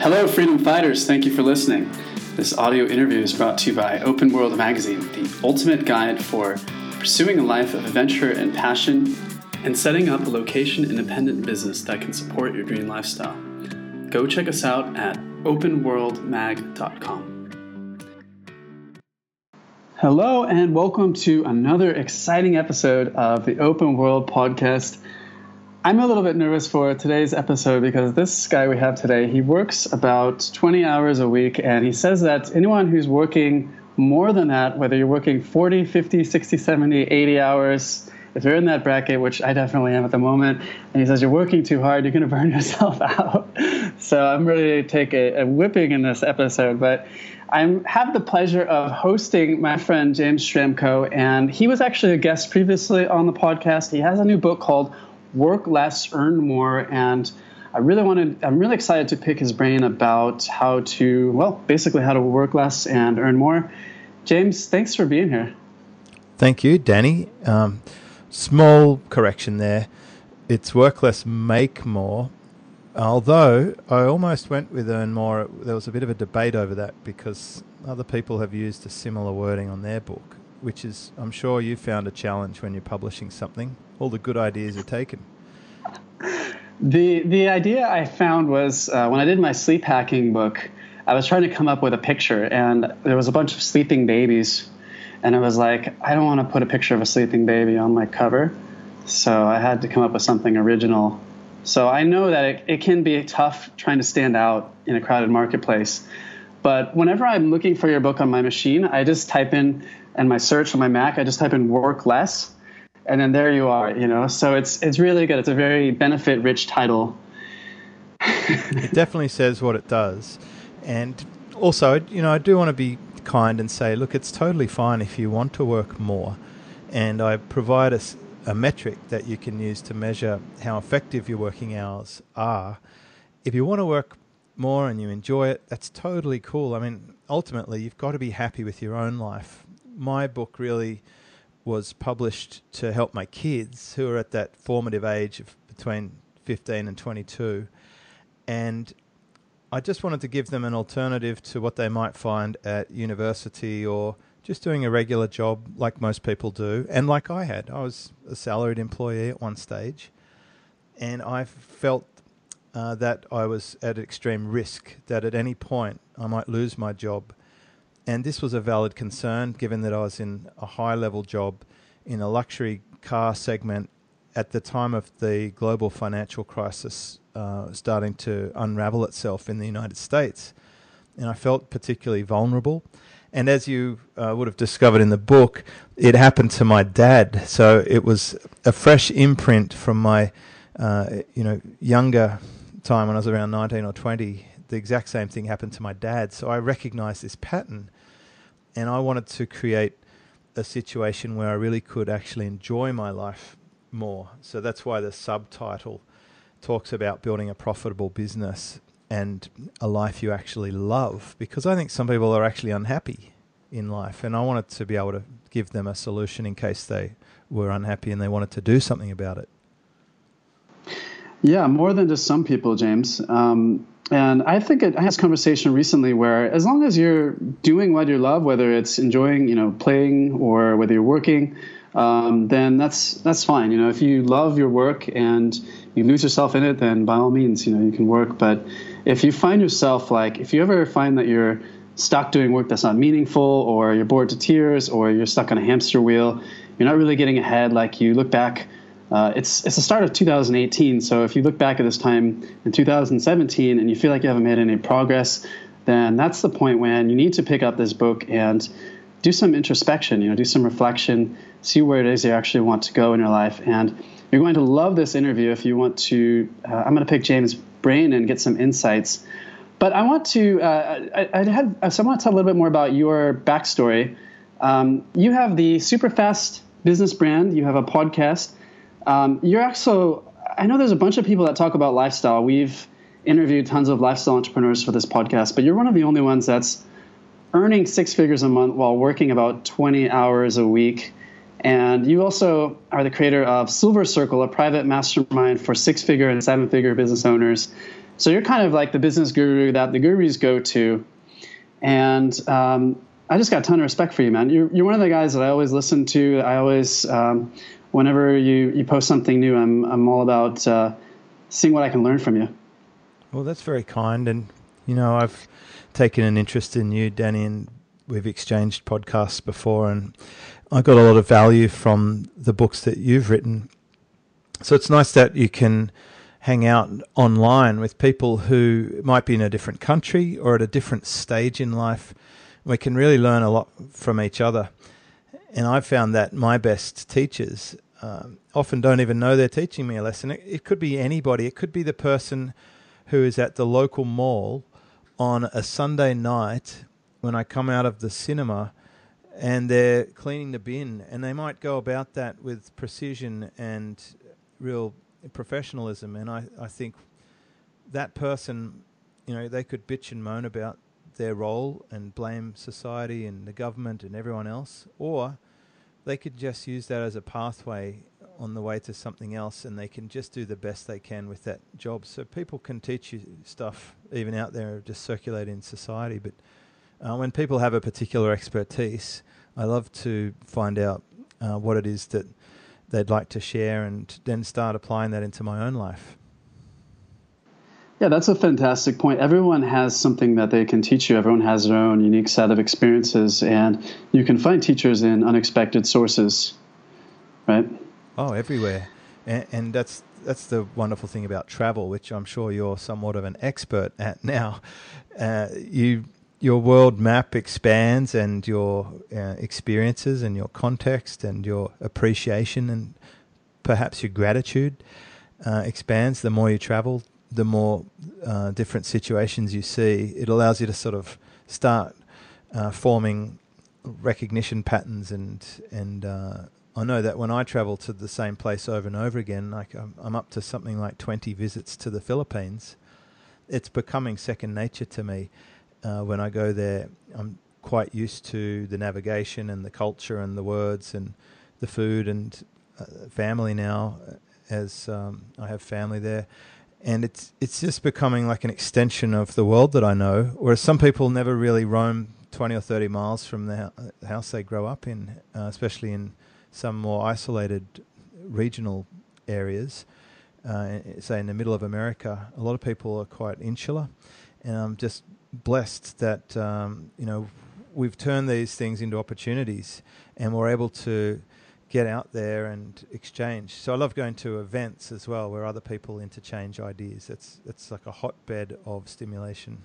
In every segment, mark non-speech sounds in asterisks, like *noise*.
Hello, freedom fighters. Thank you for listening. This audio interview is brought to you by Open World Magazine, the ultimate guide for pursuing a life of adventure and passion and setting up a location independent business that can support your dream lifestyle. Go check us out at openworldmag.com. Hello, and welcome to another exciting episode of the Open World Podcast. I'm a little bit nervous for today's episode because this guy we have today, he works about 20 hours a week, and he says that anyone who's working more than that, whether you're working 40, 50, 60, 70, 80 hours, if you're in that bracket, which I definitely am at the moment, and he says you're working too hard, you're going *laughs* to burn yourself out. so I'm ready to take a, a whipping in this episode. But I have the pleasure of hosting my friend James Schramko, and he was actually a guest previously on the podcast. He has a new book called Work Less, Earn More, and I really wanted, I'm really excited to pick his brain about how to, well, basically how to work less and earn more. James, thanks for being here. Thank you, Danny. Um, Small correction there. It's work less, make more. Although I almost went with earn more. There was a bit of a debate over that because other people have used a similar wording on their book, which is, I'm sure you found a challenge when you're publishing something. All the good ideas are taken. The the idea I found was uh, when I did my sleep hacking book, I was trying to come up with a picture, and there was a bunch of sleeping babies and it was like I don't want to put a picture of a sleeping baby on my cover, so I had to come up with something original. So I know that it, it can be tough trying to stand out in a crowded marketplace. But whenever I'm looking for your book on my machine, I just type in and my search on my Mac, I just type in work less, and then there you are. You know, so it's it's really good. It's a very benefit rich title. *laughs* it definitely says what it does, and also, you know, I do want to be kind and say, look, it's totally fine if you want to work more. And I provide a, a metric that you can use to measure how effective your working hours are. If you want to work more and you enjoy it, that's totally cool. I mean, ultimately, you've got to be happy with your own life. My book really was published to help my kids who are at that formative age of between 15 and 22. And I just wanted to give them an alternative to what they might find at university or just doing a regular job like most people do, and like I had. I was a salaried employee at one stage, and I felt uh, that I was at extreme risk, that at any point I might lose my job. And this was a valid concern given that I was in a high level job in a luxury car segment at the time of the global financial crisis uh, starting to unravel itself in the United States. And I felt particularly vulnerable. And as you uh, would have discovered in the book, it happened to my dad. So it was a fresh imprint from my, uh, you know, younger time when I was around 19 or 20. The exact same thing happened to my dad. So I recognized this pattern. And I wanted to create a situation where I really could actually enjoy my life more. So that's why the subtitle talks about building a profitable business and a life you actually love because I think some people are actually unhappy in life and I wanted to be able to give them a solution in case they were unhappy and they wanted to do something about it. Yeah, more than just some people, James. Um, and I think it, I had this conversation recently where as long as you're doing what you love, whether it's enjoying, you know, playing or whether you're working, um, then that's that's fine. You know, if you love your work and you lose yourself in it, then by all means, you know, you can work. But if you find yourself like, if you ever find that you're stuck doing work that's not meaningful, or you're bored to tears, or you're stuck on a hamster wheel, you're not really getting ahead. Like you look back, uh, it's it's the start of 2018. So if you look back at this time in 2017 and you feel like you haven't made any progress, then that's the point when you need to pick up this book and do some introspection. You know, do some reflection, see where it is you actually want to go in your life, and you're going to love this interview if you want to. Uh, I'm going to pick James' brain and get some insights. But I want to. Uh, I, I, had. So I want to tell a little bit more about your backstory. Um, you have the Superfast business brand. You have a podcast. Um, you're also. I know there's a bunch of people that talk about lifestyle. We've interviewed tons of lifestyle entrepreneurs for this podcast, but you're one of the only ones that's earning six figures a month while working about 20 hours a week. And you also are the creator of Silver Circle, a private mastermind for six figure and seven figure business owners So you're kind of like the business guru that the gurus go to. And um, I just got a ton of respect for you, man. You're, you're one of the guys that I always listen to. I always, um, whenever you, you post something new, I'm, I'm all about uh, seeing what I can learn from you. Well, that's very kind. And, you know, I've taken an interest in you, Danny, and we've exchanged podcasts before. And I got a lot of value from the books that you've written. So it's nice that you can hang out online with people who might be in a different country or at a different stage in life we can really learn a lot from each other. And I've found that my best teachers um, often don't even know they're teaching me a lesson. It, it could be anybody, it could be the person who is at the local mall on a Sunday night when I come out of the cinema and they're cleaning the bin. And they might go about that with precision and real professionalism. And I, I think that person you know they could bitch and moan about their role and blame society and the government and everyone else, or they could just use that as a pathway on the way to something else and they can just do the best they can with that job. So people can teach you stuff even out there just circulating in society. But uh, when people have a particular expertise, I love to find out uh, what it is that they'd like to share and then start applying that into my own life. Yeah, that's a fantastic point. Everyone has something that they can teach you. Everyone has their own unique set of experiences, and you can find teachers in unexpected sources, right? Oh, everywhere, and, and that's that's the wonderful thing about travel, which I'm sure you're somewhat of an expert at *laughs* now. Uh, you your world map expands, and your uh, experiences, and your context, and your appreciation, and perhaps your gratitude uh, expands the more you travel the more uh, different situations you see, it allows you to sort of start uh, forming recognition patterns and and uh, I know that when I travel to the same place over and over again, like I'm, I'm, up to something like 20 visits to the Philippines, it's becoming second nature to me. Uh, when I go there, I'm quite used to the navigation and the culture and the words and the food and uh, family now, as um, I have family there and it's it's just becoming like an extension of the world that I know. Whereas some people never really roam twenty or thirty miles from the house they grow up in, uh, especially in some more isolated regional areas. Uh, say in the middle of America, a lot of people are quite insular, and I'm just blessed that um, you know we've turned these things into opportunities, and we're able to get out there and exchange. So I love going to events as well where other people interchange ideas. It's it's like a hotbed of stimulation.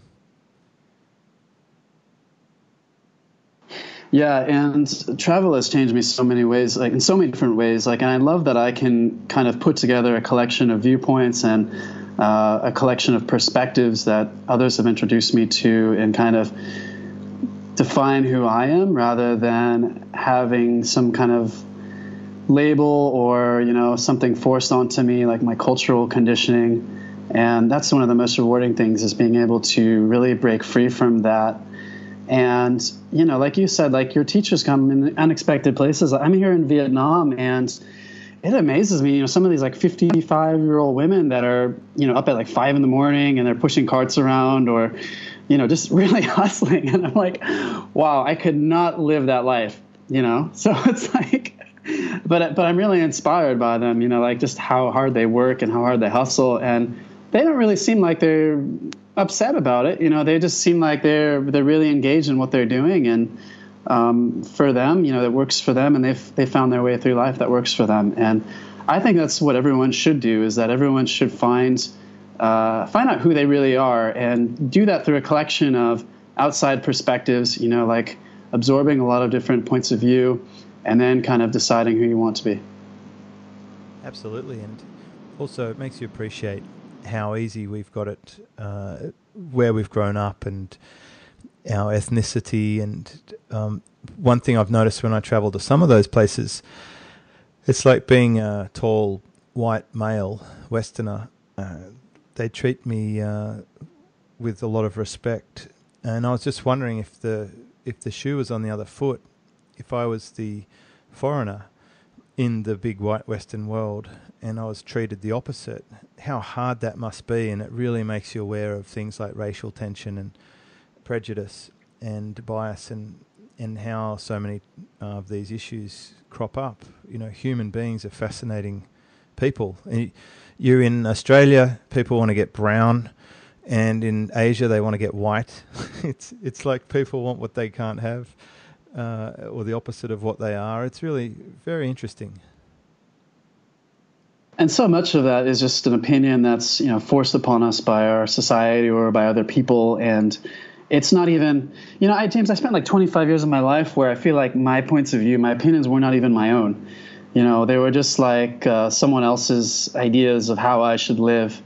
Yeah, and travel has changed me so many ways, like in so many different ways. Like, and I love that I can kind of put together a collection of viewpoints and uh, a collection of perspectives that others have introduced me to, and kind of define who I am rather than having some kind of label or you know something forced onto me like my cultural conditioning. And that's one of the most rewarding things is being able to really break free from that. And you know like you said like your teachers come in unexpected places. I'm here in vietnam and it amazes me you know some of these like 55 year old women that are you know up at like five in the morning and they're pushing carts around or you know just *laughs* really hustling. And i'm like wow i could not live that life you know? *laughs* So it's like but but I'm really inspired by them. You know, like just how hard they work and how hard they hustle, and they don't really seem like they're upset about it. You know, they just seem like they're they're really engaged in what they're doing, and um, for them, you know, it works for them, and they've they found their way through life that works for them. And I think that's what everyone should do: is that everyone should find uh, find out who they really are, and do that through a collection of outside perspectives. You know, like absorbing a lot of different points of view and then kind of deciding who you want to be. Absolutely, and also it makes you appreciate how easy we've got it, uh, where we've grown up, and our ethnicity. And um, one thing I've noticed when I travel to some of those places, it's like being a tall white male Westerner. Uh, they treat me uh, with a lot of respect, and I was just wondering if the if the shoe was on the other foot if I was the foreigner, in the big white Western world and I was treated the opposite, how hard that must be. And it really makes you aware of things like racial tension and prejudice and bias and, and how so many uh, of these issues crop up. You know, human beings are fascinating people. You're in Australia, people want to get brown. And in Asia, they want to get white. *laughs* it's it's like people want what they can't have, uh, or the opposite of what they are. It's really very interesting. And so much of that is just an opinion that's you know forced upon us by our society or by other people, and it's not even you know I James I spent like 25 years of my life where I feel like my points of view, my opinions were not even my own. You know, they were just like uh, someone else's ideas of how I should live,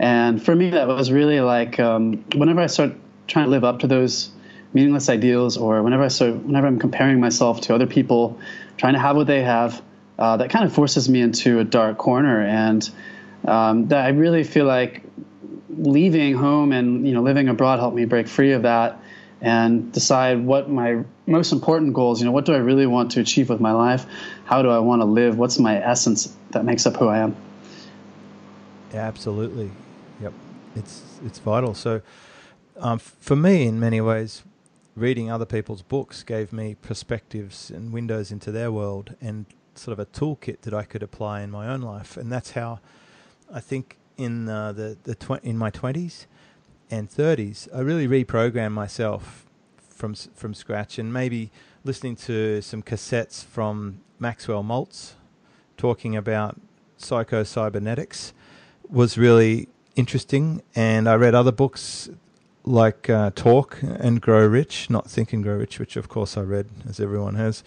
and for me that was really like um, whenever I start trying to live up to those meaningless ideals, or whenever I start whenever I'm comparing myself to other people, trying to have what they have uh, that kind of forces me into a dark corner. And um, that I really feel like leaving home and you know living abroad helped me break free of that and decide what my most important goals you know what do i really want to achieve with my life? How do i want to live? What's my essence that makes up who i am? Absolutely. Yep. It's it's vital. So um, for me in many ways reading other people's books gave me perspectives and windows into their world and sort of a toolkit that I could apply in my own life, and that's how I think in uh, the the tw- in my twenties and thirties, I really reprogrammed myself from from scratch, and maybe listening to some cassettes from Maxwell Maltz talking about psycho-cybernetics was really interesting, and I read other books like uh, Talk and Grow Rich, not Think and Grow Rich, which of course I read, as everyone has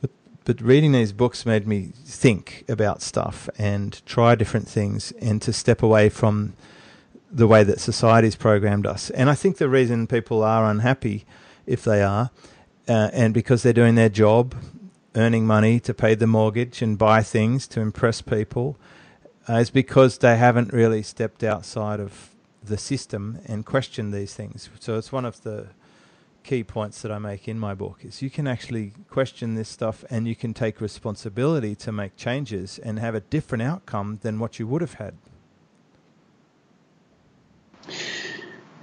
but but reading these books made me think about stuff and try different things and to step away from the way that society's programmed us. And I think the reason people are unhappy, if they are, uh, and because they're doing their job, earning money to pay the mortgage and buy things to impress people, uh, is because they haven't really stepped outside of the system and question these things. So it's one of the key points that I make in my book is you can actually question this stuff and you can take responsibility to make changes and have a different outcome than what you would have had.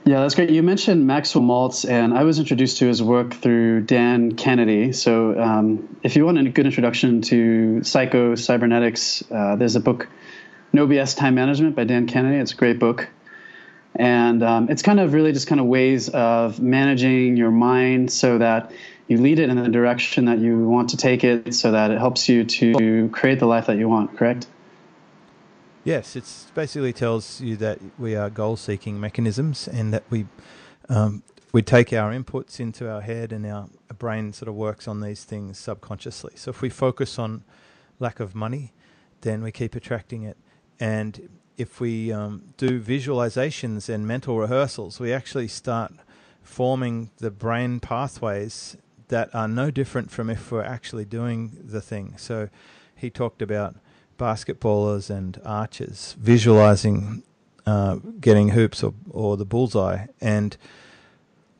Yeah, that's great. You mentioned Maxwell Maltz, and I was introduced to his work through Dan Kennedy. So, um, if you want a good introduction to psycho cybernetics, uh, there's a book, No BS Time Management by Dan Kennedy. It's a great book. And um, it's kind of really just kind of ways of managing your mind so that you lead it in the direction that you want to take it so that it helps you to create the life that you want, correct? Yes, it basically tells you that we are goal seeking mechanisms and that we um, we take our inputs into our head and our brain sort of works on these things subconsciously. So if we focus on lack of money, then we keep attracting it. And if we um, do visualizations and mental rehearsals, we actually start forming the brain pathways that are no different from if we're actually doing the thing. So he talked about basketballers and archers visualizing uh, getting hoops or, or the bullseye, and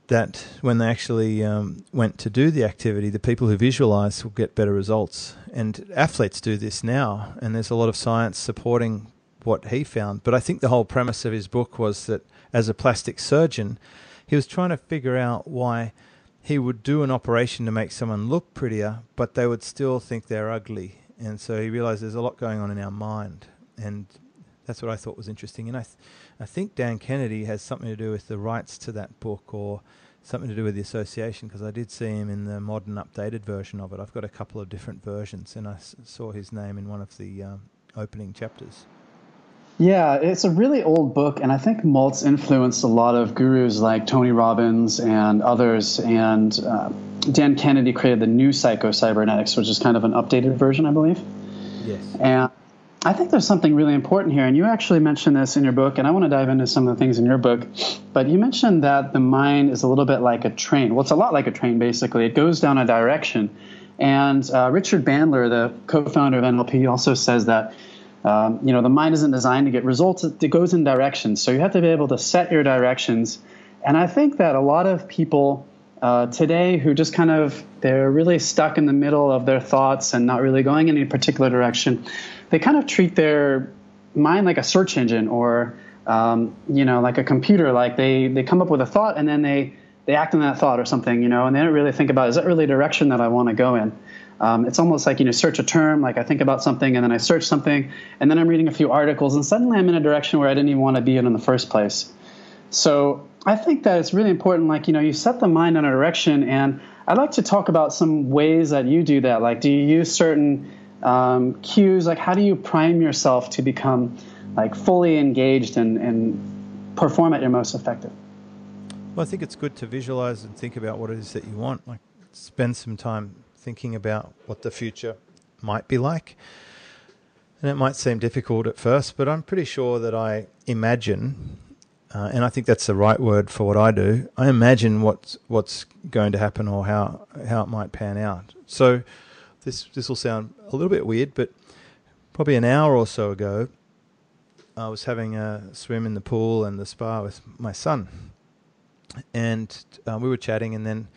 that when they actually um, went to do the activity, the people who visualize will get better results. And athletes do this now, and there's a lot of science supporting what he found. But I think the whole premise of his book was that as a plastic surgeon, he was trying to figure out why he would do an operation to make someone look prettier, but they would still think they're ugly. And so he realized there's a lot going on in our mind. And that's what I thought was interesting. And I, th- I think Dan Kennedy has something to do with the rights to that book or something to do with the association because I did see him in the modern updated version of it. I've got a couple of different versions and I s- saw his name in one of the um, opening chapters. Yeah, it's a really old book, and I think Maltz influenced a lot of gurus like Tony Robbins and others. And uh, Dan Kennedy created the new Psycho Cybernetics, which is kind of an updated version, I believe. Yes. And I think there's something really important here, and you actually mentioned this in your book, and I want to dive into some of the things in your book. But you mentioned that the mind is a little bit like a train. Well, it's a lot like a train, basically. It goes down a direction. And uh, Richard Bandler, the co founder of NLP, also says that um, you know, the mind isn't designed to get results, it goes in directions. So you have to be able to set your directions. And I think that a lot of people uh, today who just kind of they're really stuck in the middle of their thoughts and not really going in any particular direction. They kind of treat their mind like a search engine or um, you know like a computer. Like they they come up with a thought and then they they act on that thought or something, you know, and they don't really think about is that really direction that I want to go in. Um, it's almost like you know search a term like i think about something and then i search something and then i'm reading a few articles and suddenly i'm in a direction where i didn't even want to be in in the first place so I think that it's really important. Like, you know, you set the mind in a direction, and I'd like to talk about some ways that you do that. Like, do you use certain um, cues? Like, how do you prime yourself to become like fully engaged and, and perform at your most effective? Well, I think it's good to visualize and think about what it is that you want. Like, spend some time thinking about what the future might be like. And it might seem difficult at first, but I'm pretty sure that I imagine uh, and I think that's the right word for what I do. I imagine what's what's going to happen or how how it might pan out. So this this will sound a little bit weird, but probably an hour or so ago, I was having a swim in the pool and the spa with my son, and uh, we were chatting, and then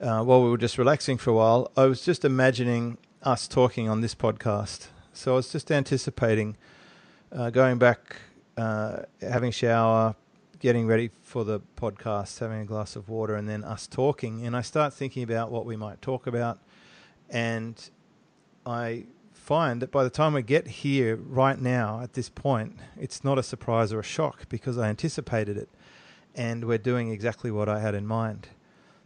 uh, while we were just relaxing for a while, I was just imagining us talking on this podcast. So I was just anticipating uh, going back, uh, having a shower, getting ready for the podcast, having a glass of water, and then us talking. And I start thinking about what we might talk about. And I find that by the time we get here right now at this point, it's not a surprise or a shock because I anticipated it. And we're doing exactly what I had in mind.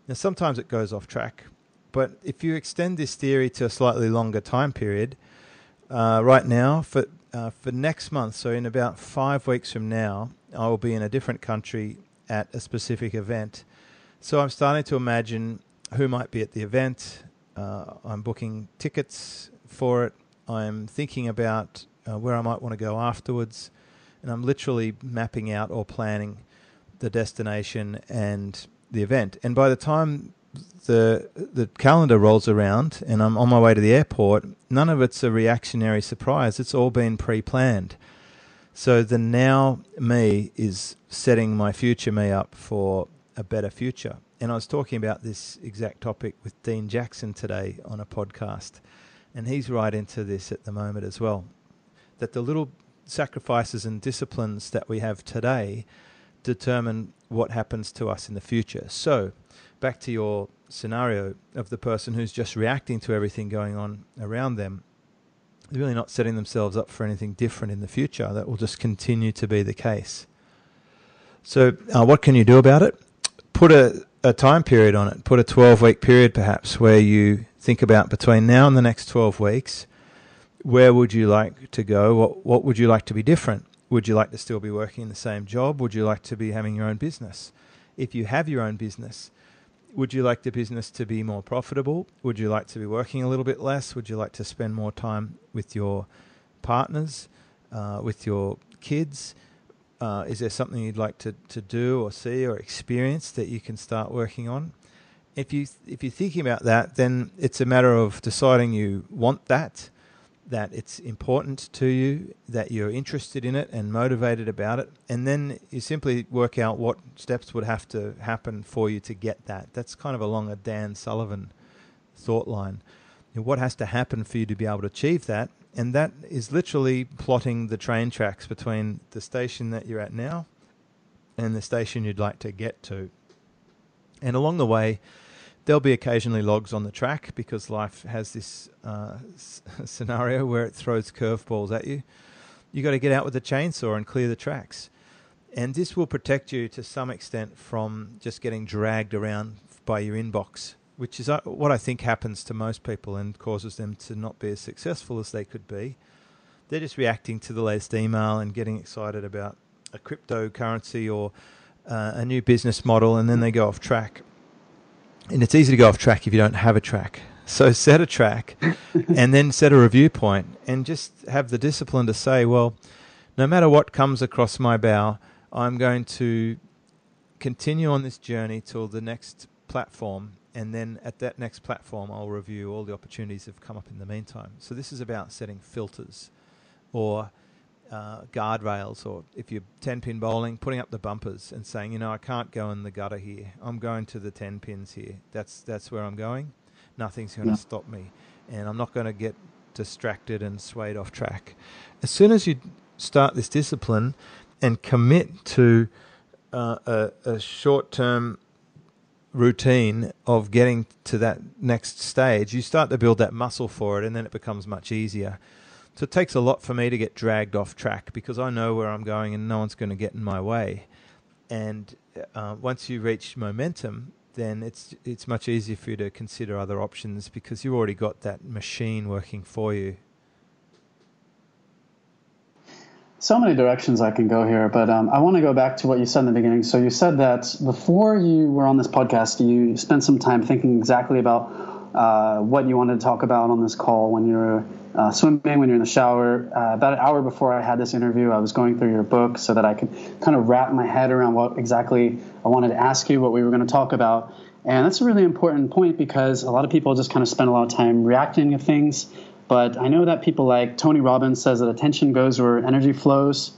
Now, sometimes it goes off track, but if you extend this theory to a slightly longer time period, uh, right now, for uh, for next month, so in about five weeks from now, I will be in a different country at a specific event. So I'm starting to imagine who might be at the event. Uh, I'm booking tickets for it. I'm thinking about uh, where I might want to go afterwards. And I'm literally mapping out or planning the destination and the event. And by the time the the calendar rolls around and I'm on my way to the airport, none of it's a reactionary surprise. It's all been pre-planned. So the now me is setting my future me up for a better future. And I was talking about this exact topic with Dean Jackson today on a podcast. And he's right into this at the moment as well. That the little sacrifices and disciplines that we have today determine what happens to us in the future. So, back to your scenario of the person who's just reacting to everything going on around them they're really not setting themselves up for anything different in the future. That will just continue to be the case. So, uh, what can you do about it? Put a, a time period on it. Put a 12 week period perhaps where you think about between now and the next 12 weeks where would you like to go? What, what would you like to be different? Would you like to still be working in the same job? Would you like to be having your own business? If you have your own business, would you like the business to be more profitable? Would you like to be working a little bit less? Would you like to spend more time with your partners, uh, with your kids? Uh, is there something you'd like to, to do or see or experience that you can start working on? If you if you're thinking about that, then it's a matter of deciding you want that that it's important to you, that you're interested in it and motivated about it, and then you simply work out what steps would have to happen for you to get that. That's kind of along a Dan Sullivan thought line. What has to happen for you to be able to achieve that? And that is literally plotting the train tracks between the station that you're at now and the station you'd like to get to. And along the way, there'll be occasionally logs on the track because life has this uh, *laughs* scenario where it throws curveballs at you. You got to get out with a chainsaw and clear the tracks, and this will protect you to some extent from just getting dragged around by your inbox, which is uh, what I think happens to most people and causes them to not be as successful as they could be. They're just reacting to the latest email and getting excited about a cryptocurrency or uh, a new business model, and then they go off track and it's easy to go off track if you don't have a track. So *laughs* set a track and then set a review point and just have the discipline to say, well, no matter what comes across my bow, I'm going to continue on this journey till the next platform. And then at that next platform, I'll review all the opportunities that have come up in the meantime. So this is about setting filters or uh, guardrails, or if you're 10 pin bowling, putting up the bumpers and saying, you know, I can't go in the gutter here. I'm going to the 10 pins here. That's that's where I'm going. Nothing's going to yeah. stop me, and I'm not going to get distracted and swayed off track. As soon as you start this discipline and commit to uh, a, a short term routine of getting to that next stage, you start to build that muscle for it, and then it becomes much easier. So it takes a lot for me to get dragged off track because I know where I'm going and no one's going to get in my way. And uh, once you reach momentum, then it's it's much easier for you to consider other options because you've already got that machine working for you. So many directions I can go here, but um, I want to go back to what you said in the beginning. So you said that before you were on this podcast, you spent some time thinking exactly about uh, what you wanted to talk about on this call when you're uh, swimming, when you're in the shower. Uh, about an hour before I had this interview, I was going through your book so that I could kind of wrap my head around what exactly I wanted to ask you, what we were going to talk about. And that's a really important point because a lot of people just kind of spend a lot of time reacting to things. But I know that people like Tony Robbins says that attention goes where energy flows.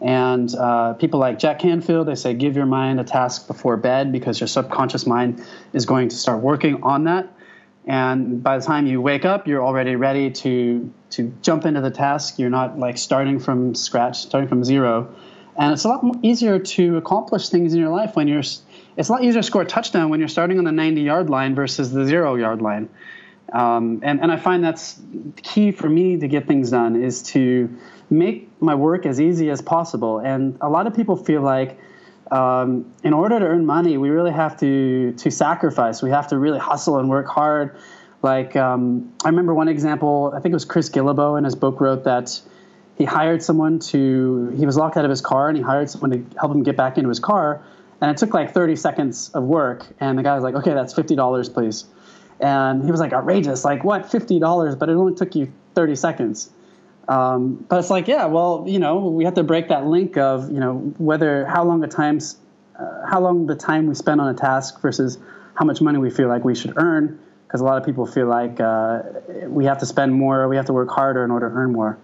And uh, people like Jack Canfield, they say give your mind a task before bed because your subconscious mind is going to start working on that and by the time you wake up you're already ready to to jump into the task. You're not like starting from scratch starting from zero. And it's a lot easier to accomplish things in your life when you're it's a lot easier to score a touchdown when you're starting on the 90 yard line versus the zero yard line. Um, and, and i find that's key for me to get things done is to make my work as easy as possible. And a lot of people feel like um, in order to earn money, we really have to to sacrifice. We have to really hustle and work hard. Like um, I remember one example. I think it was Chris Guillebeau in his book wrote that he hired someone to. He was locked out of his car, and he hired someone to help him get back into his car. And it took like 30 seconds of work. And the guy was like, "Okay, that's fifty dollars, please." And he was like, "Outrageous! Like what? Fifty dollars? But it only took you 30 seconds." Um, but it's like, yeah, well, you know, we have to break that link of, you know, whether how long the times, uh, how long the time we spend on a task versus how much money we feel like we should earn. Because a lot of people feel like uh, we have to spend more, we have to work harder in order to earn more.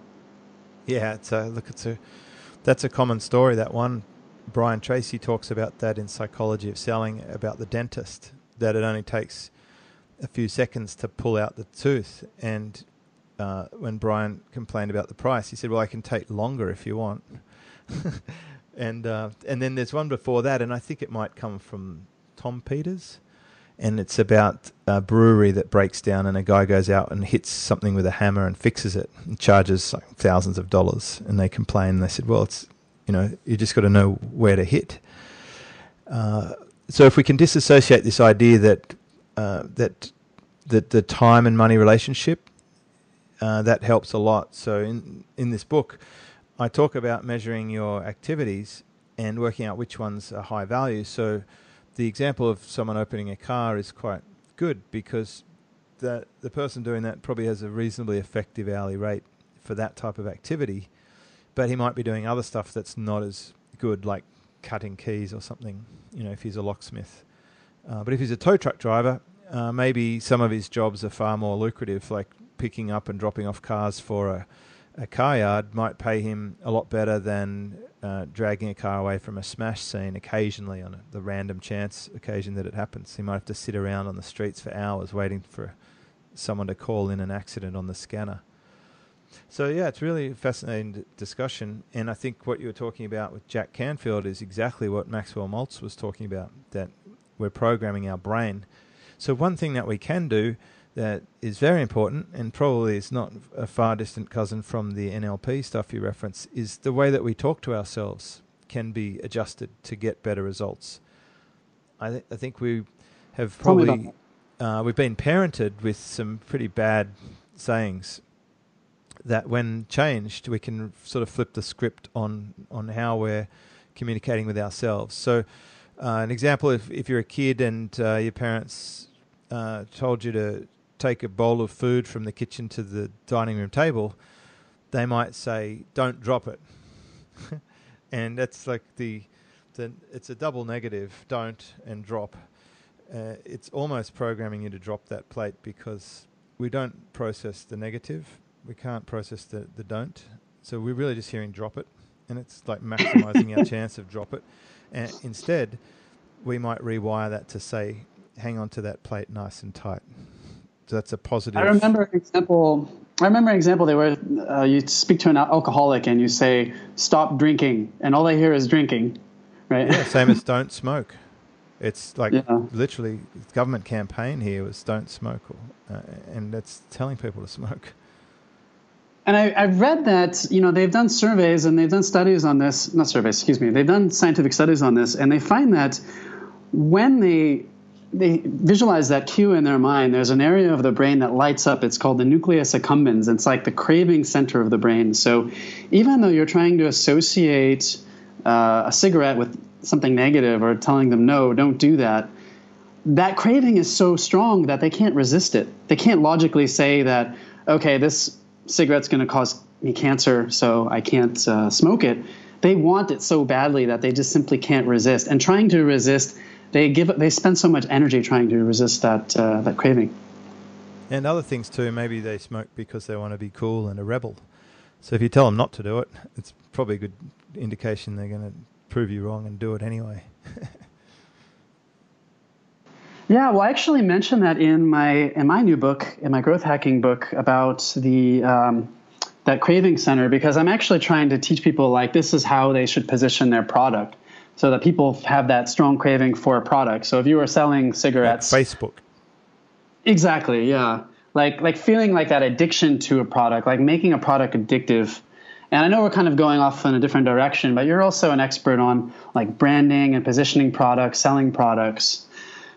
Yeah, it's a look. It's a that's a common story. That one, Brian Tracy talks about that in Psychology of Selling about the dentist. That it only takes a few seconds to pull out the tooth, and uh, when Brian complained about the price, he said, "Well, I can take longer if you want." *laughs* and uh, and then there's one before that, and I think it might come from Tom Peters, and it's about a brewery that breaks down, and a guy goes out and hits something with a hammer and fixes it, and charges like thousands of dollars, and they complain. And they said, "Well, it's you know, you just got to know where to hit." Uh, so if we can disassociate this idea that uh, that that the time and money relationship uh, that helps a lot. So in in this book, I talk about measuring your activities and working out which ones are high value. So the example of someone opening a car is quite good because the the person doing that probably has a reasonably effective hourly rate for that type of activity, but he might be doing other stuff that's not as good, like cutting keys or something. You know, if he's a locksmith. Uh, but if he's a tow truck driver, uh, maybe some of his jobs are far more lucrative, like picking up and dropping off cars for a, a car yard might pay him a lot better than uh, dragging a car away from a smash scene occasionally on a, the random chance occasion that it happens. He might have to sit around on the streets for hours waiting for someone to call in an accident on the scanner. So yeah, it's really a fascinating discussion, and I think what you were talking about with Jack Canfield is exactly what Maxwell Maltz was talking about. That we're programming our brain. So one thing that we can do that is very important and probably is not a far distant cousin from the NLP stuff you reference is the way that we talk to ourselves can be adjusted to get better results. I, th- I think we have probably uh, we've been parented with some pretty bad sayings that when changed we can sort of flip the script on on how we're communicating with ourselves. So uh, an example if if you're a kid and uh, your parents uh, told you to take a bowl of food from the kitchen to the dining room table, they might say, "Don't drop it," *laughs* and that's like the, the it's a double negative. Don't and drop. Uh, it's almost programming you to drop that plate because we don't process the negative. We can't process the, the don't. So we're really just hearing drop it, and it's like *coughs* maximizing our chance of drop it. And instead, we might rewire that to say, hang on to that plate nice and tight. That's a positive. I remember an example. I remember an example they were uh, you speak to an alcoholic and you say stop drinking, and all they hear is drinking, right? Yeah, same as don't smoke. It's like yeah. literally government campaign here was don't smoke, uh, and that's telling people to smoke. And I, I read that you know they've done surveys and they've done studies on this. Not surveys, excuse me. They've done scientific studies on this, and they find that when they they visualize that cue in their mind, there's an area of the brain that lights up. It's called the nucleus accumbens. It's like the craving center of the brain. So even though you're trying to associate uh, a cigarette with something negative or telling them, no, don't do that, that craving is so strong that they can't resist it. They can't logically say that, okay, this cigarette's going to cause me cancer, so I can't uh, smoke it. They want it so badly that they just simply can't resist. And trying to resist they give they spend so much energy trying to resist that uh, that craving. And other things too. Maybe they smoke because they want to be cool and a rebel. So if you tell them not to do it, it's probably a good indication they're going to prove you wrong and do it anyway. *laughs* yeah, well, I actually mentioned that in my in my new book, in my growth hacking book about the um, that craving center, because I'm actually trying to teach people like this is how they should position their product so that people have that strong craving for a product. So if you were selling cigarettes, like Facebook. Exactly, yeah. Like like feeling like that addiction to a product, like making a product addictive. And I know we're kind of going off in a different direction, but you're also an expert on like branding and positioning products, selling products.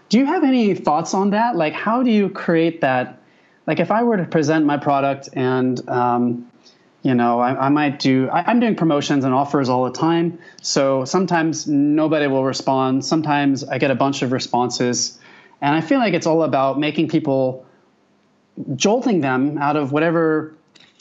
Do you have any thoughts on that? Like, how do you create that? Like, if I were to present my product and um, you know i, I might do I, am doing promotions and offers all the time so sometimes nobody will respond sometimes i get a bunch of responses and i feel like it's all about making people jolting them out of whatever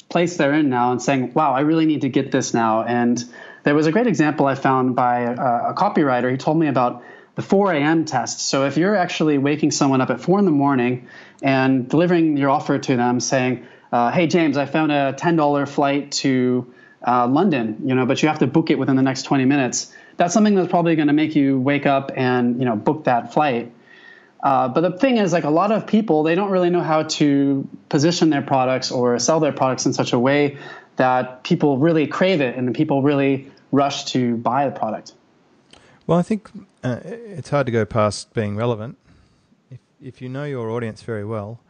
place they're in now and saying wow i really need to get this now and there was a great example i found by a, a copywriter he told me about the 4 a.m. test. So if you're actually waking someone up at 4 in the morning and delivering your offer to them saying, uh, hey James, I found a ten dollar flight to uh, London, you know, but you have to book it within the next twenty minutes. That's something that's probably going to make you wake up and you know book that flight. Uh, but the thing is, like a lot of people, they don't really know how to position their products or sell their products in such a way that people really crave it and people really rush to buy the product. Well, I think uh, it's hard to go past being relevant. If if you know your audience very well,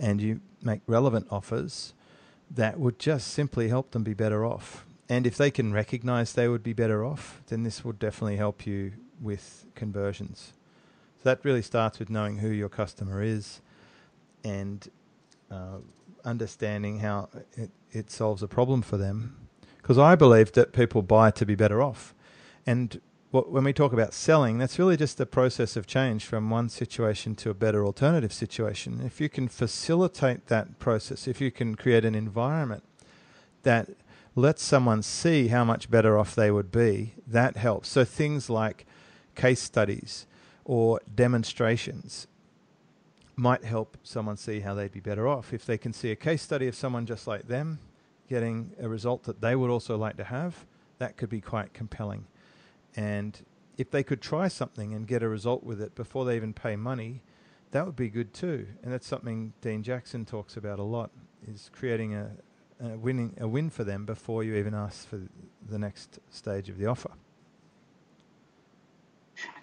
and you make relevant offers that would just simply help them be better off. And if they can recognize they would be better off, then this would definitely help you with conversions. So that really starts with knowing who your customer is and uh, understanding how it, it solves a problem for them. Because I believe that people buy to be better off. And when we talk about selling, that's really just a process of change from one situation to a better alternative situation. If you can facilitate that process, if you can create an environment that lets someone see how much better off they would be, that helps. So things like case studies or demonstrations might help someone see how they'd be better off. If they can see a case study of someone just like them getting a result that they would also like to have, that could be quite compelling. And if they could try something and get a result with it before they even pay money, that would be good too. And that's something Dean Jackson talks about a lot: is creating a, a winning a win for them before you even ask for the next stage of the offer.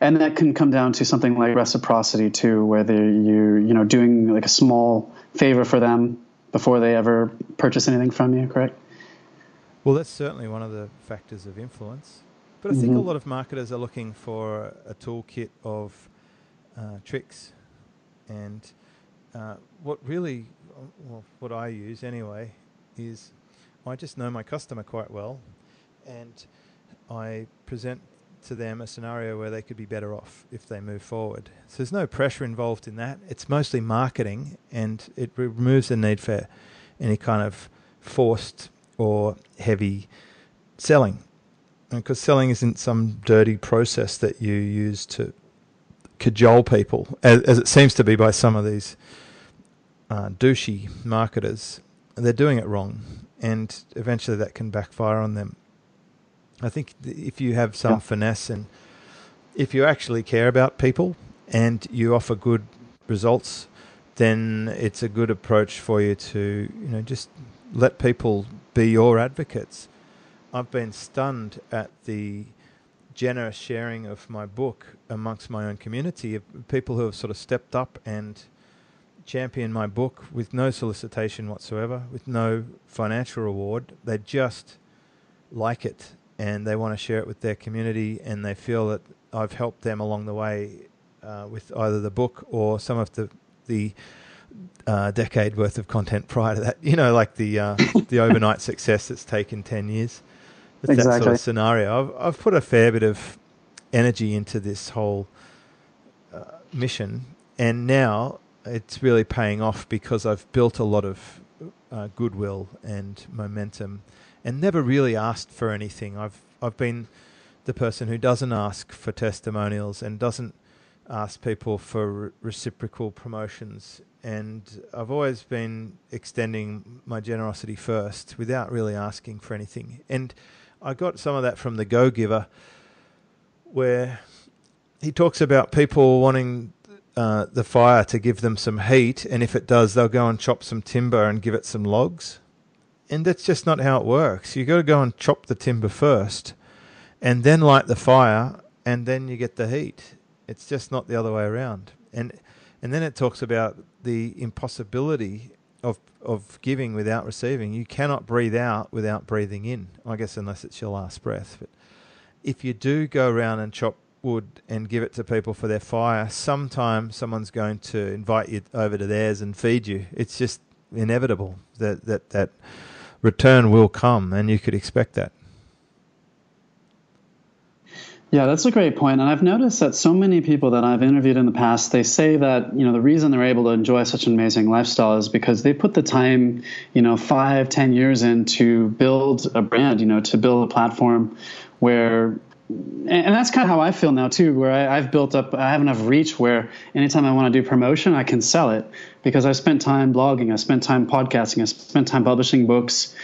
And that can come down to something like reciprocity too, whether you you know doing like a small favor for them before they ever purchase anything from you, correct? Well, that's certainly one of the factors of influence. But I think mm-hmm. a lot of marketers are looking for a toolkit of uh, tricks. And uh, what really, well, what I use anyway, is I just know my customer quite well. And I present to them a scenario where they could be better off if they move forward. So there's no pressure involved in that. It's mostly marketing and it removes the need for any kind of forced or heavy selling because selling isn't some dirty process that you use to cajole people, as, as it seems to be by some of these uh, douchey marketers. they're doing it wrong, and eventually that can backfire on them. I think if you have some yeah. finesse and if you actually care about people and you offer good results, then it's a good approach for you to you know just let people be your advocates. I've been stunned at the generous sharing of my book amongst my own community of people who have sort of stepped up and championed my book with no solicitation whatsoever, with no financial reward. They just like it and they want to share it with their community and they feel that I've helped them along the way uh, with either the book or some of the the uh, decade worth of content prior to that. You know, like the uh, the overnight success that's taken ten years. It's exactly. that sort of scenario. I've I've put a fair bit of energy into this whole uh, mission, and now it's really paying off because I've built a lot of uh, goodwill and momentum, and never really asked for anything. I've I've been the person who doesn't ask for testimonials and doesn't ask people for re- reciprocal promotions. And I've always been extending my generosity first without really asking for anything. And I got some of that from the Go Giver, where he talks about people wanting uh, the fire to give them some heat, and if it does, they'll go and chop some timber and give it some logs. And that's just not how it works. You've got to go and chop the timber first and then light the fire, and then you get the heat. It's just not the other way around. And and then it talks about the impossibility of of giving without receiving. You cannot breathe out without breathing in. I guess unless it's your last breath. But if you do go around and chop wood and give it to people for their fire, sometime someone's going to invite you over to theirs and feed you. It's just inevitable that that that return will come, and you could expect that. Yeah, that's a great point. And I've noticed that so many people that I've interviewed in the past, they say that, you know, the reason they're able to enjoy such an amazing lifestyle is because they put the time, you know, five, ten years in to build a brand, you know, to build a platform where and that's kind of how I feel now too, where I, have built up, I have enough reach where anytime I want to do promotion, I can sell it because I've spent time blogging, I spent time podcasting, I spent time publishing books,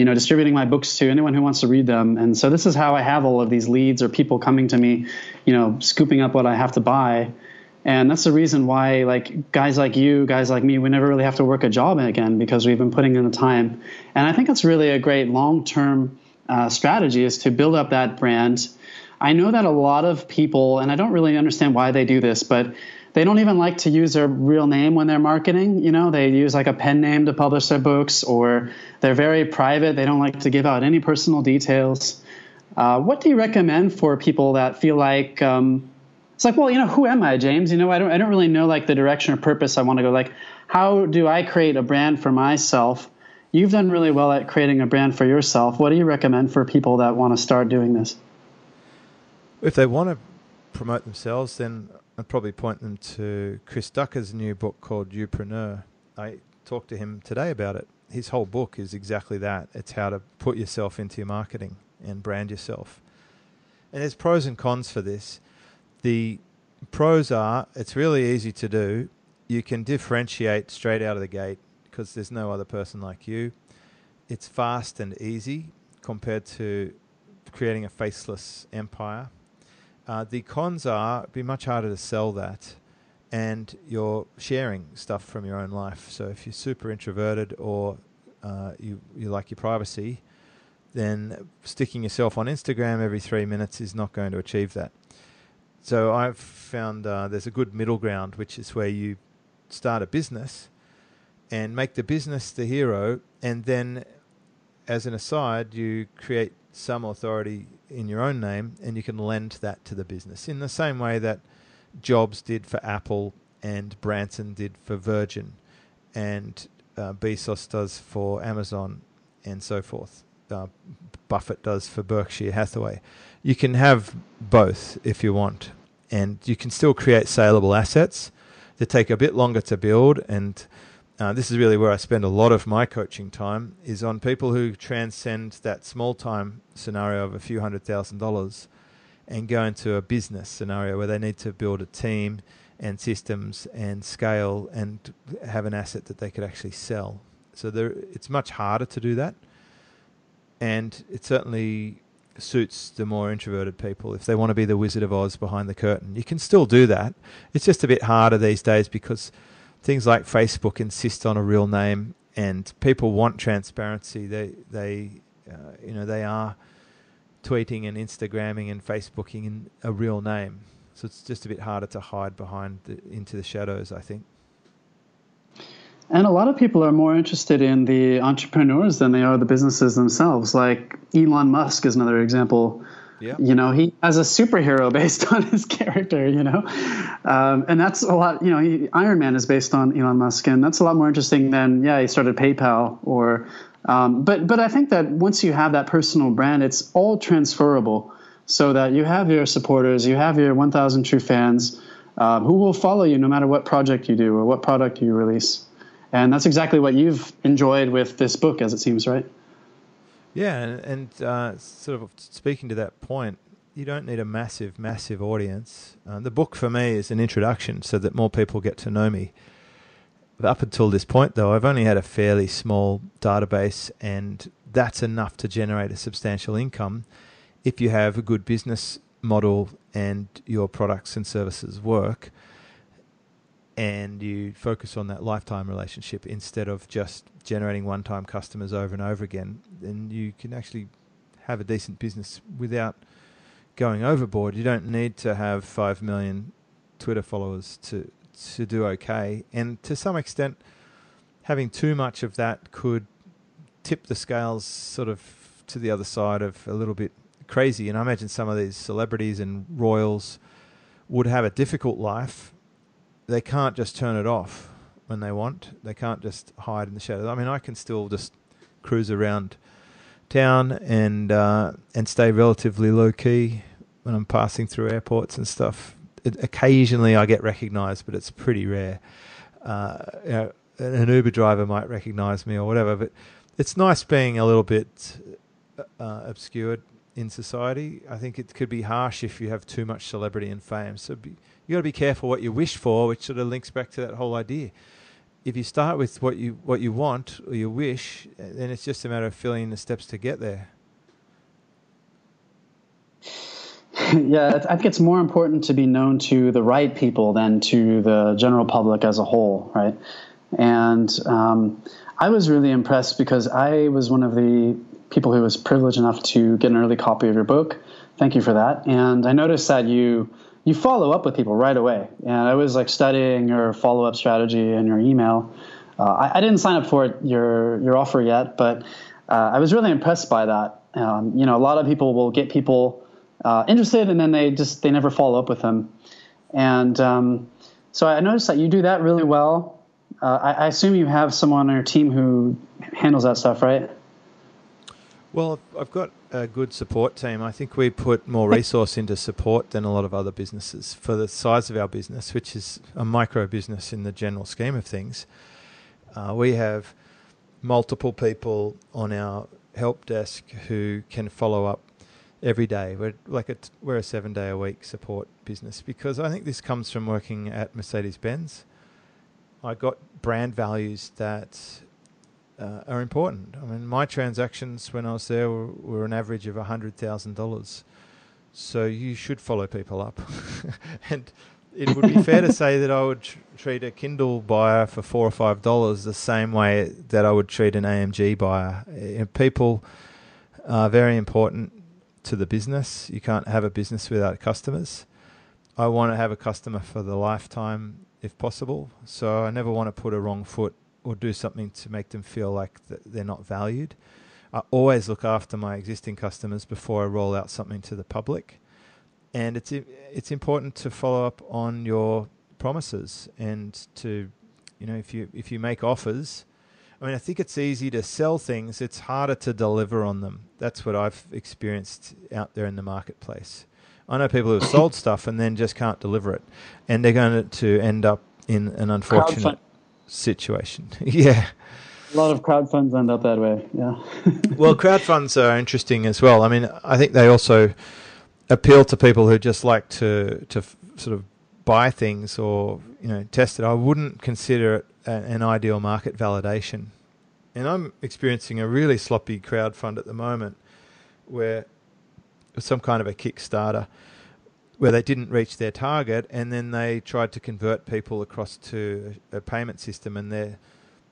you know, distributing my books to anyone who wants to read them. And so this is how I have all of these leads or people coming to me, you know, scooping up what I have to buy. And that's the reason why, like guys like you, guys like me, we never really have to work a job again because we've been putting in the time. And I think it's really a great long-term uh, strategy is to build up that brand. I know that a lot of people, and I don't really understand why they do this, but they don't even like to use their real name when they're marketing. You know, they use like a pen name to publish their books, or they're very private. They don't like to give out any personal details. Uh, what do you recommend for people that feel like um, it's like, well, you know, who am I, James? You know, I don't, I don't really know like the direction or purpose I want to go. Like, how do I create a brand for myself? You've done really well at creating a brand for yourself. What do you recommend for people that want to start doing this? If they want to promote themselves, then I'd probably point them to Chris Ducker's new book called Youpreneur. I talked to him today about it. His whole book is exactly that. It's how to put yourself into your marketing and brand yourself. And there's pros and cons for this. The pros are it's really easy to do. You can differentiate straight out of the gate because there's no other person like you. It's fast and easy compared to creating a faceless empire uh, the cons are it'd be much harder to sell that, and you're sharing stuff from your own life. So if you're super introverted or uh, you you like your privacy, then sticking yourself on Instagram every three minutes is not going to achieve that. So I've found uh, there's a good middle ground, which is where you start a business and make the business the hero, and then as an aside, you create some authority in your own name and you can lend that to the business in the same way that Jobs did for Apple and Branson did for Virgin and uh, Bezos does for Amazon and so forth. Uh, Buffett does for Berkshire Hathaway. You can have both if you want, and you can still create saleable assets that take a bit longer to build and uh, this is really where I spend a lot of my coaching time is on people who transcend that small time scenario of a few hundred thousand dollars and go into a business scenario where they need to build a team and systems and scale and have an asset that they could actually sell. So there, it's much harder to do that, and it certainly suits the more introverted people if they want to be the Wizard of Oz behind the curtain. You can still do that. It's just a bit harder these days because things like Facebook insist on a real name, and people want transparency. They they uh, you know they are tweeting and Instagramming and Facebooking in a real name. So it's just a bit harder to hide behind the, into the shadows, I think. And a lot of people are more interested in the entrepreneurs than they are the businesses themselves. Like Elon Musk is another example. Yeah. You know, he has a superhero *laughs* based on his character, you know, um, and that's a lot. You know, he, Iron Man is based on Elon Musk, and that's a lot more interesting than yeah, he started PayPal or. Um, but but I think that once you have that personal brand, it's all transferable, so that you have your supporters, you have your 1,000 true fans, um, who will follow you no matter what project you do or what product you release. And that's exactly what you've enjoyed with this book, as it seems, right? Yeah, and, and uh, sort of speaking to that point, you don't need a massive, massive audience. Uh, the book for me is an introduction so that more people get to know me. Up until this point, though, I've only had a fairly small database, and that's enough to generate a substantial income if you have a good business model and your products and services work and you focus on that lifetime relationship instead of just generating one time customers over and over again, then you can actually have a decent business without going overboard. You don't need to have 5 million Twitter followers to, to do okay. And to some extent, having too much of that could tip the scales sort of to the other side of a little bit crazy. And I imagine some of these celebrities and royals would have a difficult life they can't just turn it off when they want. They can't just hide in the shadows. I mean, I can still just cruise around town and uh, and stay relatively low key when I'm passing through airports and stuff. It, occasionally, I get recognised, but it's pretty rare. Uh, you know, an Uber driver might recognise me or whatever, but it's nice being a little bit uh, obscured in society. I think it could be harsh if you have too much celebrity and fame. So be, you got to be careful what you wish for, which sort of links back to that whole idea. If you start with what you what you want or you wish, then it's just a matter of filling the steps to get there. *laughs* yeah, I think it's more important to be known to the right people than to the general public as a whole, right? And um, I was really impressed because I was one of the people who was privileged enough to get an early copy of your book. Thank you for that. And I noticed that you you follow up with people right away. And I was like studying your follow up strategy and your email. Uh, I, I, didn't sign up for it, your your offer yet, but uh, I was really impressed by that. Um, you know, a lot of people will get people uh, interested, and then they just they never follow up with them. And um, so I noticed that you do that really well. Uh, I, I assume you have someone on your team who handles that stuff, right? Well, I've got a good support team. I think we put more resource into support than a lot of other businesses for the size of our business, which is a micro business in the general scheme of things. Uh, we have multiple people on our help desk who can follow up every day. We're like a t- we're a seven day a week support business because I think this comes from working at Mercedes Benz. I got brand values that uh, are important. I mean, my transactions when I was there were, were an average of hundred thousand dollars. So you should follow people up, *laughs* and it would be fair to *laughs* say that I would tr- treat a Kindle buyer for four or five dollars the same way that I would treat an AMG buyer. Uh, people are very important to the business. You can't have a business without customers. I want to have a customer for the lifetime if possible. So I never want to put a wrong foot or do something to make them feel like they're not valued. I always look after my existing customers before I roll out something to the public, and it's it's important to follow up on your promises and to, you know, if you if you make offers. I mean, I think it's easy to sell things. It's harder to deliver on them. That's what I've experienced out there in the marketplace. I know people who've sold stuff and then just can't deliver it, and they're going to end up in an unfortunate situation. *laughs* yeah. A lot of crowd funds end up that way. Yeah. *laughs* well, crowd funds are interesting as well. I mean, I think they also appeal to people who just like to to f- sort of buy things or you know test it. I wouldn't consider it an ideal market validation And I'm experiencing a really sloppy crowd fund at the moment where it's some kind of a Kickstarter where they didn't reach their target and then they tried to convert people across to a payment system and they're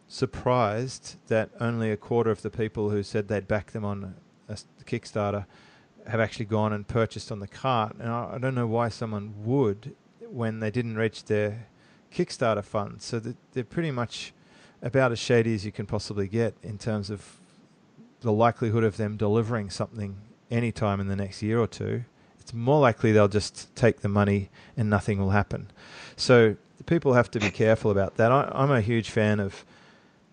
surprised that only a quarter of the people who said they'd back them on a, Kickstarter have actually gone and purchased on the cart. And I, I, don't know why someone would when they didn't reach their Kickstarter funds. So they're pretty much about as shady as you can possibly get in terms of the likelihood of them delivering something anytime in the next year or two. It's more likely they'll just take the money and nothing will happen. So people have to be careful about that. I, I'm a huge fan of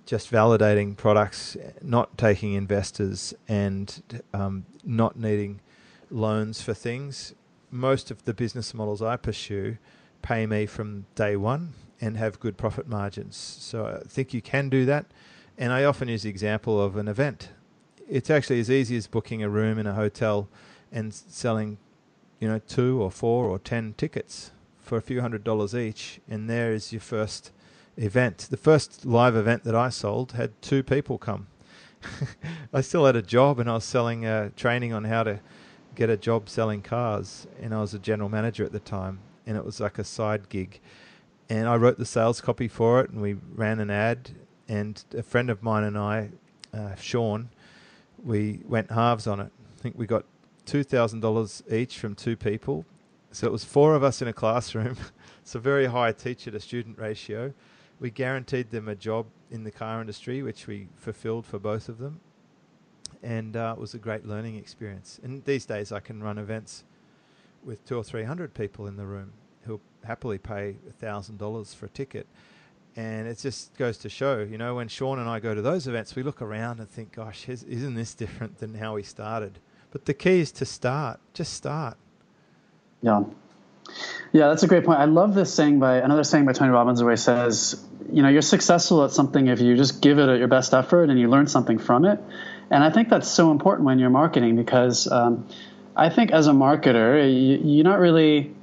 just validating products, not taking investors, and um, not needing loans for things. Most of the business models I pursue pay me from day one and have good profit margins. So I think you can do that. And I often use the example of an event. It's actually as easy as booking a room in a hotel and selling, you know, two or four or ten tickets for a few hundred dollars each, and there is your first event. The first live event that I sold had two people come. *laughs* I still had a job and I was selling uh, training on how to get a job selling cars, and I was a general manager at the time, and it was like a side gig. And I wrote the sales copy for it, and we ran an ad. And a friend of mine and I, uh, Sean, we went halves on it. I think we got two thousand dollars each from two people, so it was four of us in a classroom. *laughs* it's a very high teacher to student ratio we guaranteed them a job in the car industry, which we fulfilled for both of them. And uh, it was a great learning experience. And these days, I can run events with two or three hundred people in the room who'll happily pay a thousand dollars for a ticket. And it just goes to show, you know, when Sean and I go to those events, we look around and think, gosh, isn't this different than how we started? But the key is to start. Just start. Yeah. Yeah, that's a great point. I love this saying by another saying by Tony Robbins where he says, you know, you're successful at something if you just give it your best effort and you learn something from it. And I think that's so important when you're marketing because um, I think as a marketer, you, you're not really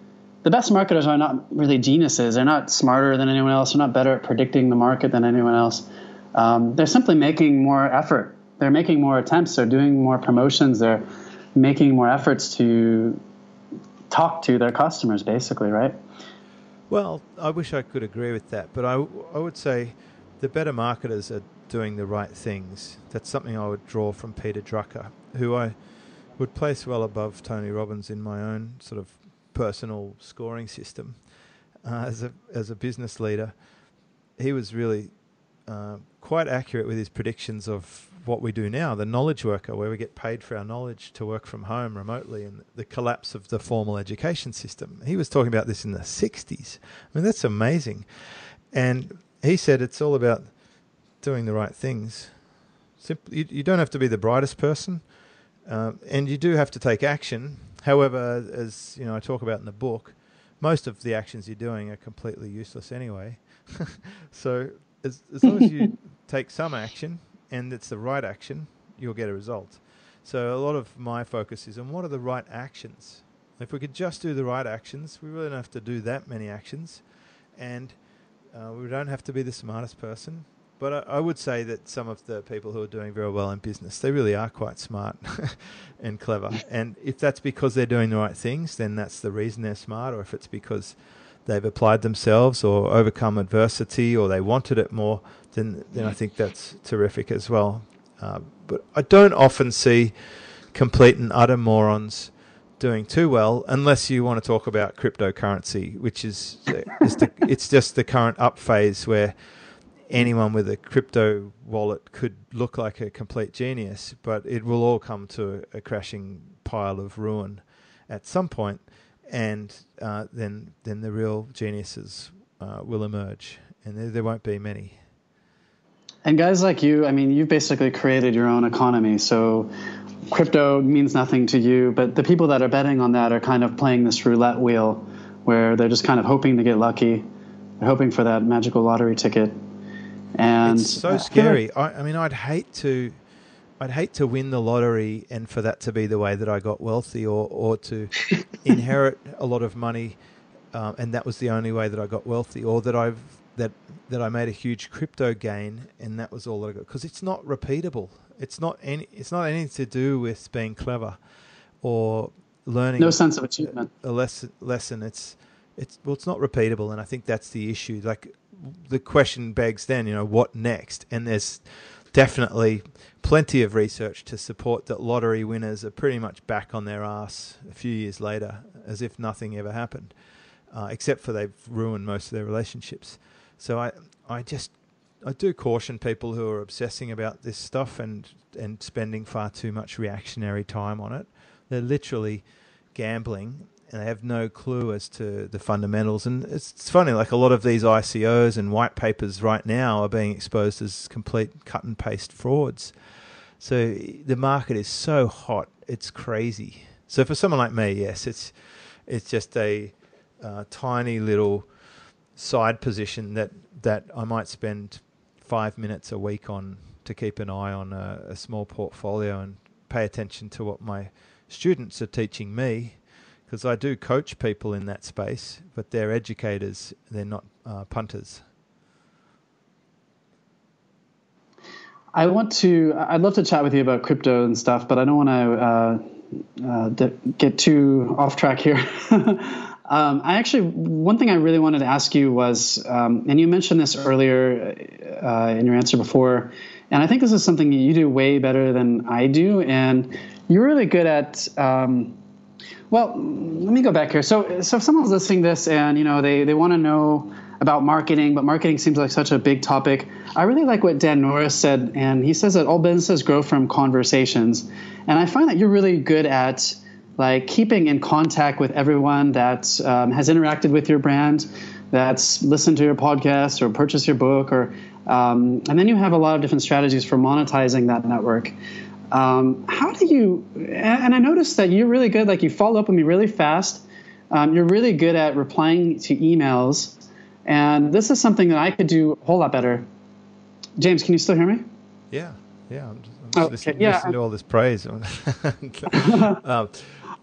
the best marketers are not really geniuses. They're not smarter than anyone else. They're not better at predicting the market than anyone else. Um, they're simply making more effort. They're making more attempts. They're doing more promotions. They're making more efforts to talk to their customers, basically, right? Well, I wish I could agree with that, but I, I would say the better marketers are doing the right things. That's something I would draw from Peter Drucker, who I would place well above Tony Robbins in my own sort of personal scoring system. Uh, as a as a business leader, he was really uh, quite accurate with his predictions of what we do now, the knowledge worker, where we get paid for our knowledge to work from home remotely, and the collapse of the formal education system. He was talking about this in the 60s. I mean, that's amazing. And he said it's all about doing the right things. Simply, you, you don't have to be the brightest person, uh, and you do have to take action. However, as you know, I talk about in the book, most of the actions you're doing are completely useless anyway. *laughs* so as, as long as you *laughs* take some action and it's the right action, you'll get a result. So a lot of my focus is on what are the right actions. If we could just do the right actions, we really don't have to do that many actions, and uh, we don't have to be the smartest person. But I, I, would say that some of the people who are doing very well in business, they really are quite smart *laughs* and clever. And if that's because they're doing the right things, then that's the reason they're smart. Or if it's because they've applied themselves or overcome adversity or they wanted it more, then then I think that's terrific as well. Uh, but I don't often see complete and utter morons doing too well unless you want to talk about cryptocurrency, which is, is the, *laughs* it's just the current up phase where anyone with a crypto wallet could look like a complete genius, but it will all come to a crashing pile of ruin at some point and uh, then then the real geniuses uh, will emerge, and there, there won't be many. And guys like you, I mean, you've basically created your own economy. So crypto means nothing to you, but the people that are betting on that are kind of playing this roulette wheel where they're just kind of hoping to get lucky. They're hoping for that magical lottery ticket. And it's so scary. I, I mean, I'd hate to I'd hate to win the lottery and for that to be the way that I got wealthy, or or to *laughs* inherit a lot of money, um, and that was the only way that I got wealthy, or that I've that that I made a huge crypto gain, and that was all that I got because it's not repeatable. It's not any. It's not anything to do with being clever or learning. No sense of achievement. A, a lesson. Lesson. It's it's well, it's not repeatable, and I think that's the issue. Like the question begs then, you know, what next? And there's definitely plenty of research to support that lottery winners are pretty much back on their ass a few years later, as if nothing ever happened, uh, except for they've ruined most of their relationships. So I, I just, I do caution people who are obsessing about this stuff and and spending far too much reactionary time on it. They're literally gambling and they have no clue as to the fundamentals. And it's, it's, funny, like a lot of these ICOs and white papers right now are being exposed as complete cut and paste frauds. So the market is so hot, it's crazy. So for someone like me, yes, it's it's just a uh, tiny little side position that that I might spend five minutes a week on to keep an eye on a, a small portfolio and pay attention to what my students are teaching me because I do coach people in that space, but they're educators, they're not uh, punters. I want to. I'd love to chat with you about crypto and stuff, but I don't want to uh, uh, get too off track here. *laughs* um, I actually, one thing I really wanted to ask you was, um, and you mentioned this earlier uh, in your answer before, and I think this is something you do way better than I do, and you're really good at. Um, well, let me go back here. So, so if someone's listening this and you know they they want to know about marketing, but marketing seems like such a big topic. I really like what Dan Norris said, and he says that all businesses grow from conversations, and I find that you're really good at like keeping in contact with everyone that um, has interacted with your brand, that's listened to your podcast or purchased your book, or um, and then you have a lot of different strategies for monetizing that network. Um, how do you? And I noticed that you're really good. Like you follow up with me really fast. Um, you're really good at replying to emails, and this is something that I could do a whole lot better. James, can you still hear me? Yeah, yeah. I'm just, I'm just oh, listening, yeah, listening to all this praise. *laughs* um, *laughs*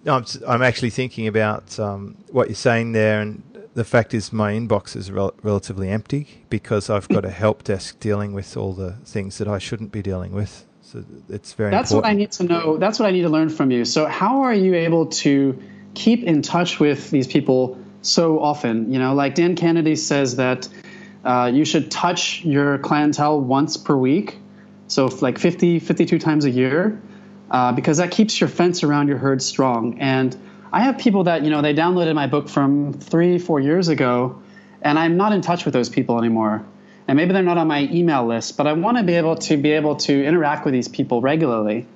no, I'm, I'm, actually thinking about um, what you're saying there, and the fact is my inbox is rel- relatively empty because I've got a help desk dealing with all the things that I shouldn't be dealing with. So it's very. That's important. what I need to know. That's what I need to learn from you. So how are you able to keep in touch with these people so often? You know, like Dan Kennedy says that uh, you should touch your clientele once per week, so like 50, 52 times a year, uh, because that keeps your fence around your herd strong. And I have people that you know they downloaded my book from three, four years ago, and I'm not in touch with those people anymore and maybe they're not on my email list, but I want to be able to be able to interact with these people regularly.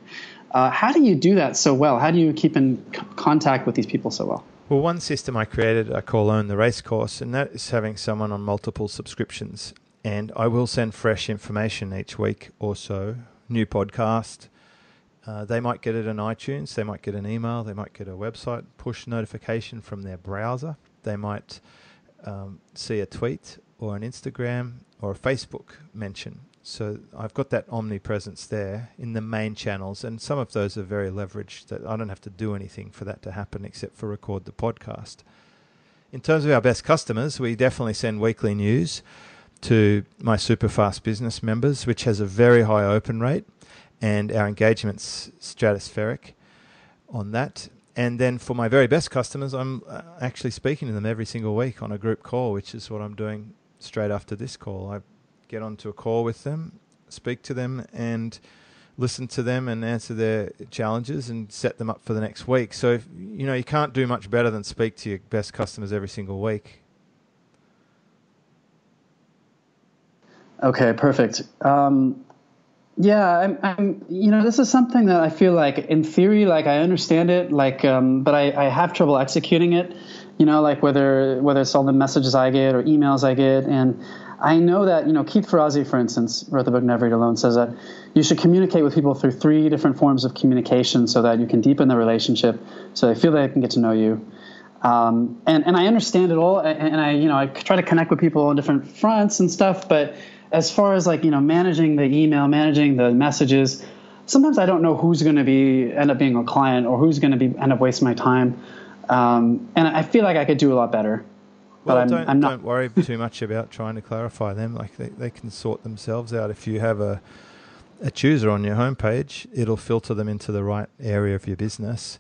Uh, how do you do that so well? How do you keep in c- contact with these people so well? Well, one system I created I call Own the Race Course, and that is having someone on multiple subscriptions. And I will send fresh information each week or so, new podcast. Uh, they might get it in iTunes, they might get an email, they might get a website push notification from their browser, they might um, see a tweet or an Instagram or a Facebook mention. So I've got that omnipresence there in the main channels, and some of those are very leveraged that I don't have to do anything for that to happen except for record the podcast. In terms of our best customers, we definitely send weekly news to my Superfast Business members, which has a very high open rate, and our engagement's stratospheric on that. And then for my very best customers, I'm uh, actually speaking to them every single week on a group call, which is what I'm doing straight after this call. I get onto a call with them, speak to them, and listen to them and answer their challenges and set them up for the next week. So, if, you know, you can't do much better than speak to your best customers every single week. Okay, perfect. Um, yeah, I'm, I'm, you know, this is something that I feel like in theory, like I understand it, like, um, but I, I have trouble executing it you know, like whether whether it's all the messages I get or emails I get. And I know that, you know, Keith Ferrazzi, for instance, wrote the book Never Eat Alone, says that you should communicate with people through three different forms of communication so that you can deepen the relationship, so they feel they can get to know you. Um, and, and I understand it all, and, I, you know, I try to connect with people on different fronts and stuff, but as far as like, you know, managing the email, managing the messages, sometimes I don't know who's going to be end up being a client or who's going to be end up wasting my time. Um, and I feel like I could do a lot better. Well, I'm, don't, I'm not... don't worry *laughs* too much about trying to clarify them. Like they, they can sort themselves out. If you have a a chooser on your homepage, it'll filter them into the right area of your business.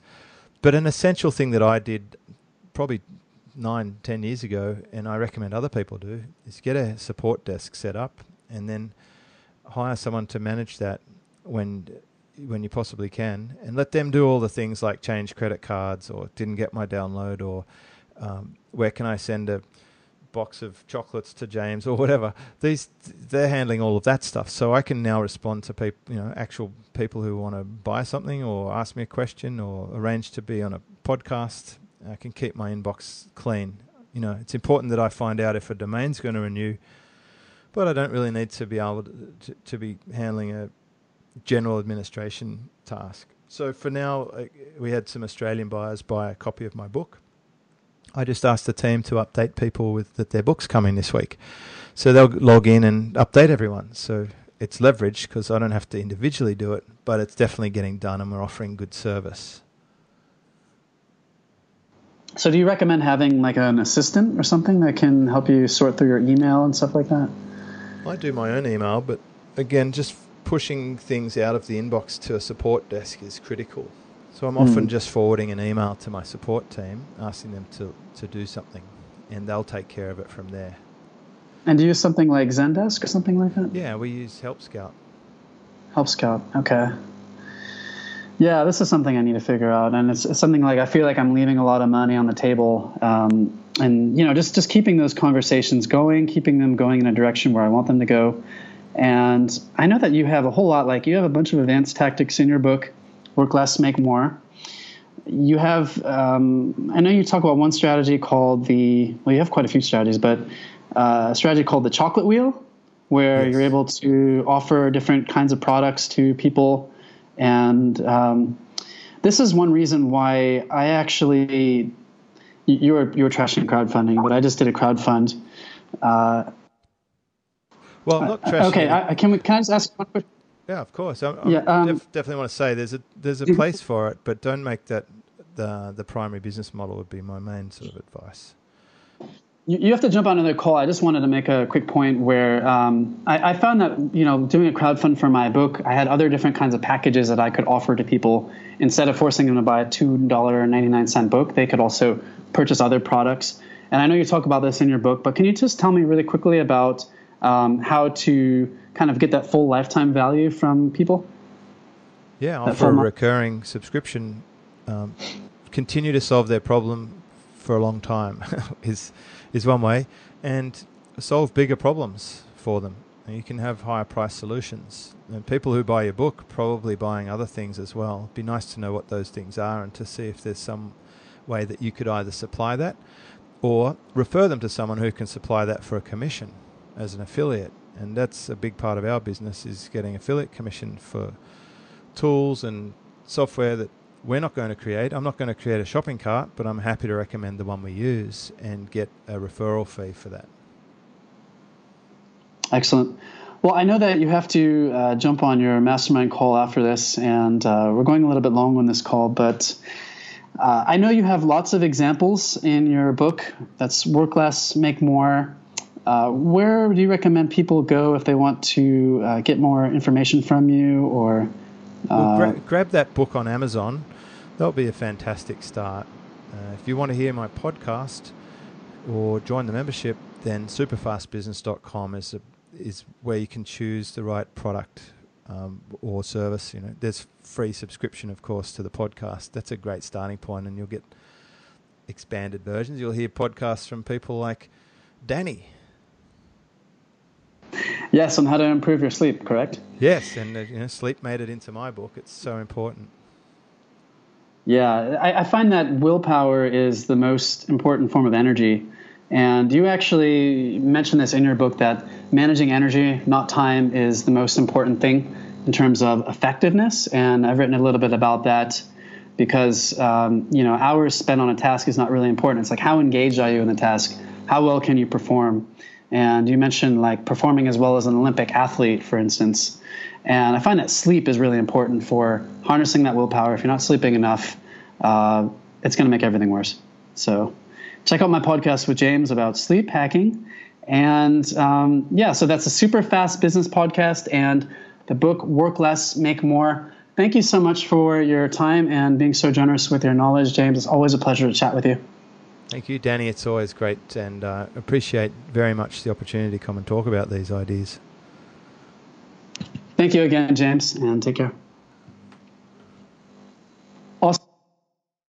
But an essential thing that I did probably nine, ten years ago, and I recommend other people do, is get a support desk set up and then hire someone to manage that when when you possibly can, and let them do all the things like change credit cards or didn't get my download or um, where can I send a box of chocolates to James or whatever. These they're handling all of that stuff, so I can now respond to people, you know, actual people who want to buy something or ask me a question or arrange to be on a podcast. I can keep my inbox clean. You know, it's important that I find out if a domain's going to renew, but I don't really need to be able to, to, to be handling a general administration task. So for now, uh, we had some Australian buyers buy a copy of my book I just asked the team to update people with that their book's coming this week. So they'll log in and update everyone. So it's leverage because I don't have to individually do it, but it's definitely getting done and we're offering good service. So do you recommend having like an assistant or something that can help you sort through your email and stuff like that? I do my own email, but again, just pushing things out of the inbox to a support desk is critical. So I'm often mm. just forwarding an email to my support team asking them to, to do something, and they'll take care of it from there. And do you use something like Zendesk or something like that? Yeah, we use Help Scout. Help Scout, okay. Yeah, this is something I need to figure out, and it's, it's something like I feel like I'm leaving a lot of money on the table, um, and you know, just just keeping those conversations going, keeping them going in a direction where I want them to go. And I know that you have a whole lot, like you have a bunch of advanced tactics in your book work less, make more. You have, um, I know you talk about one strategy called the, well, you have quite a few strategies, but uh, a strategy called the chocolate wheel, where yes. you're able to offer different kinds of products to people. And um, this is one reason why I actually, you were, you were trashing crowdfunding, but I just did a crowdfund. Uh, well, not trashing. Okay, I, can we? Can I just ask one question? Yeah, of course. I, yeah, um, def- definitely want to say there's a there's a place for it, but don't make that the the primary business model. Would be my main sort of advice. You, you have to jump on another call. I just wanted to make a quick point where um, I, I, found that you know doing a crowdfund for my book, I had other different kinds of packages that I could offer to people instead of forcing them to buy a two dollar ninety nine cent book. They could also purchase other products. And I know you talk about this in your book, but can you just tell me really quickly about um, how to kind of get that full lifetime value from people? Yeah, offer a recurring subscription. Um, continue to solve their problem for a long time *laughs* is is one way, and solve bigger problems for them. And you can have higher price solutions. And people who buy your book probably buying other things as well. It'd be nice to know what those things are and to see if there's some way that you could either supply that or refer them to someone who can supply that for a commission as an affiliate and that's a big part of our business is getting affiliate commission for tools and software that we're not going to create. I'm not going to create a shopping cart, but I'm happy to recommend the one we use and get a referral fee for that. Excellent. Well, I know that you have to uh, jump on your mastermind call after this, and uh, we're going a little bit long on this call, but uh, I know you have lots of examples in your book. That's work less, make more, uh, where do you recommend people go if they want to uh, get more information from you or? Well, gra- uh, grab that book on Amazon. That'll be a fantastic start. Uh, if you want to hear my podcast or join the membership, then superfastbusiness.com is a, is where you can choose the right product um, or service. You know, there's free subscription, of course, to the podcast. That's a great starting point, and you'll get expanded versions. You'll hear podcasts from people like Danny Yes, on how to improve your sleep, correct? Yes, and uh, you know, sleep made it into my book. It's so important. Yeah, I, I, find that willpower is the most important form of energy. And you actually mentioned this in your book that managing energy, not time, is the most important thing in terms of effectiveness. And I've written a little bit about that because um, you know hours spent on a task is not really important. It's like how engaged are you in the task? How well can you perform? And you mentioned like performing as well as an Olympic athlete, for instance. And I find that sleep is really important for harnessing that willpower. If you're not sleeping enough, uh, it's going to make everything worse. So check out my podcast with James about sleep hacking. And um, yeah, so that's a super fast business podcast and the book Work Less, Make More. Thank you so much for your time and being so generous with your knowledge, James. It's always a pleasure to chat with you. Thank you, Danny. It's always great and uh, appreciate very much the opportunity to come and talk about these ideas. Thank you again, James, and take care.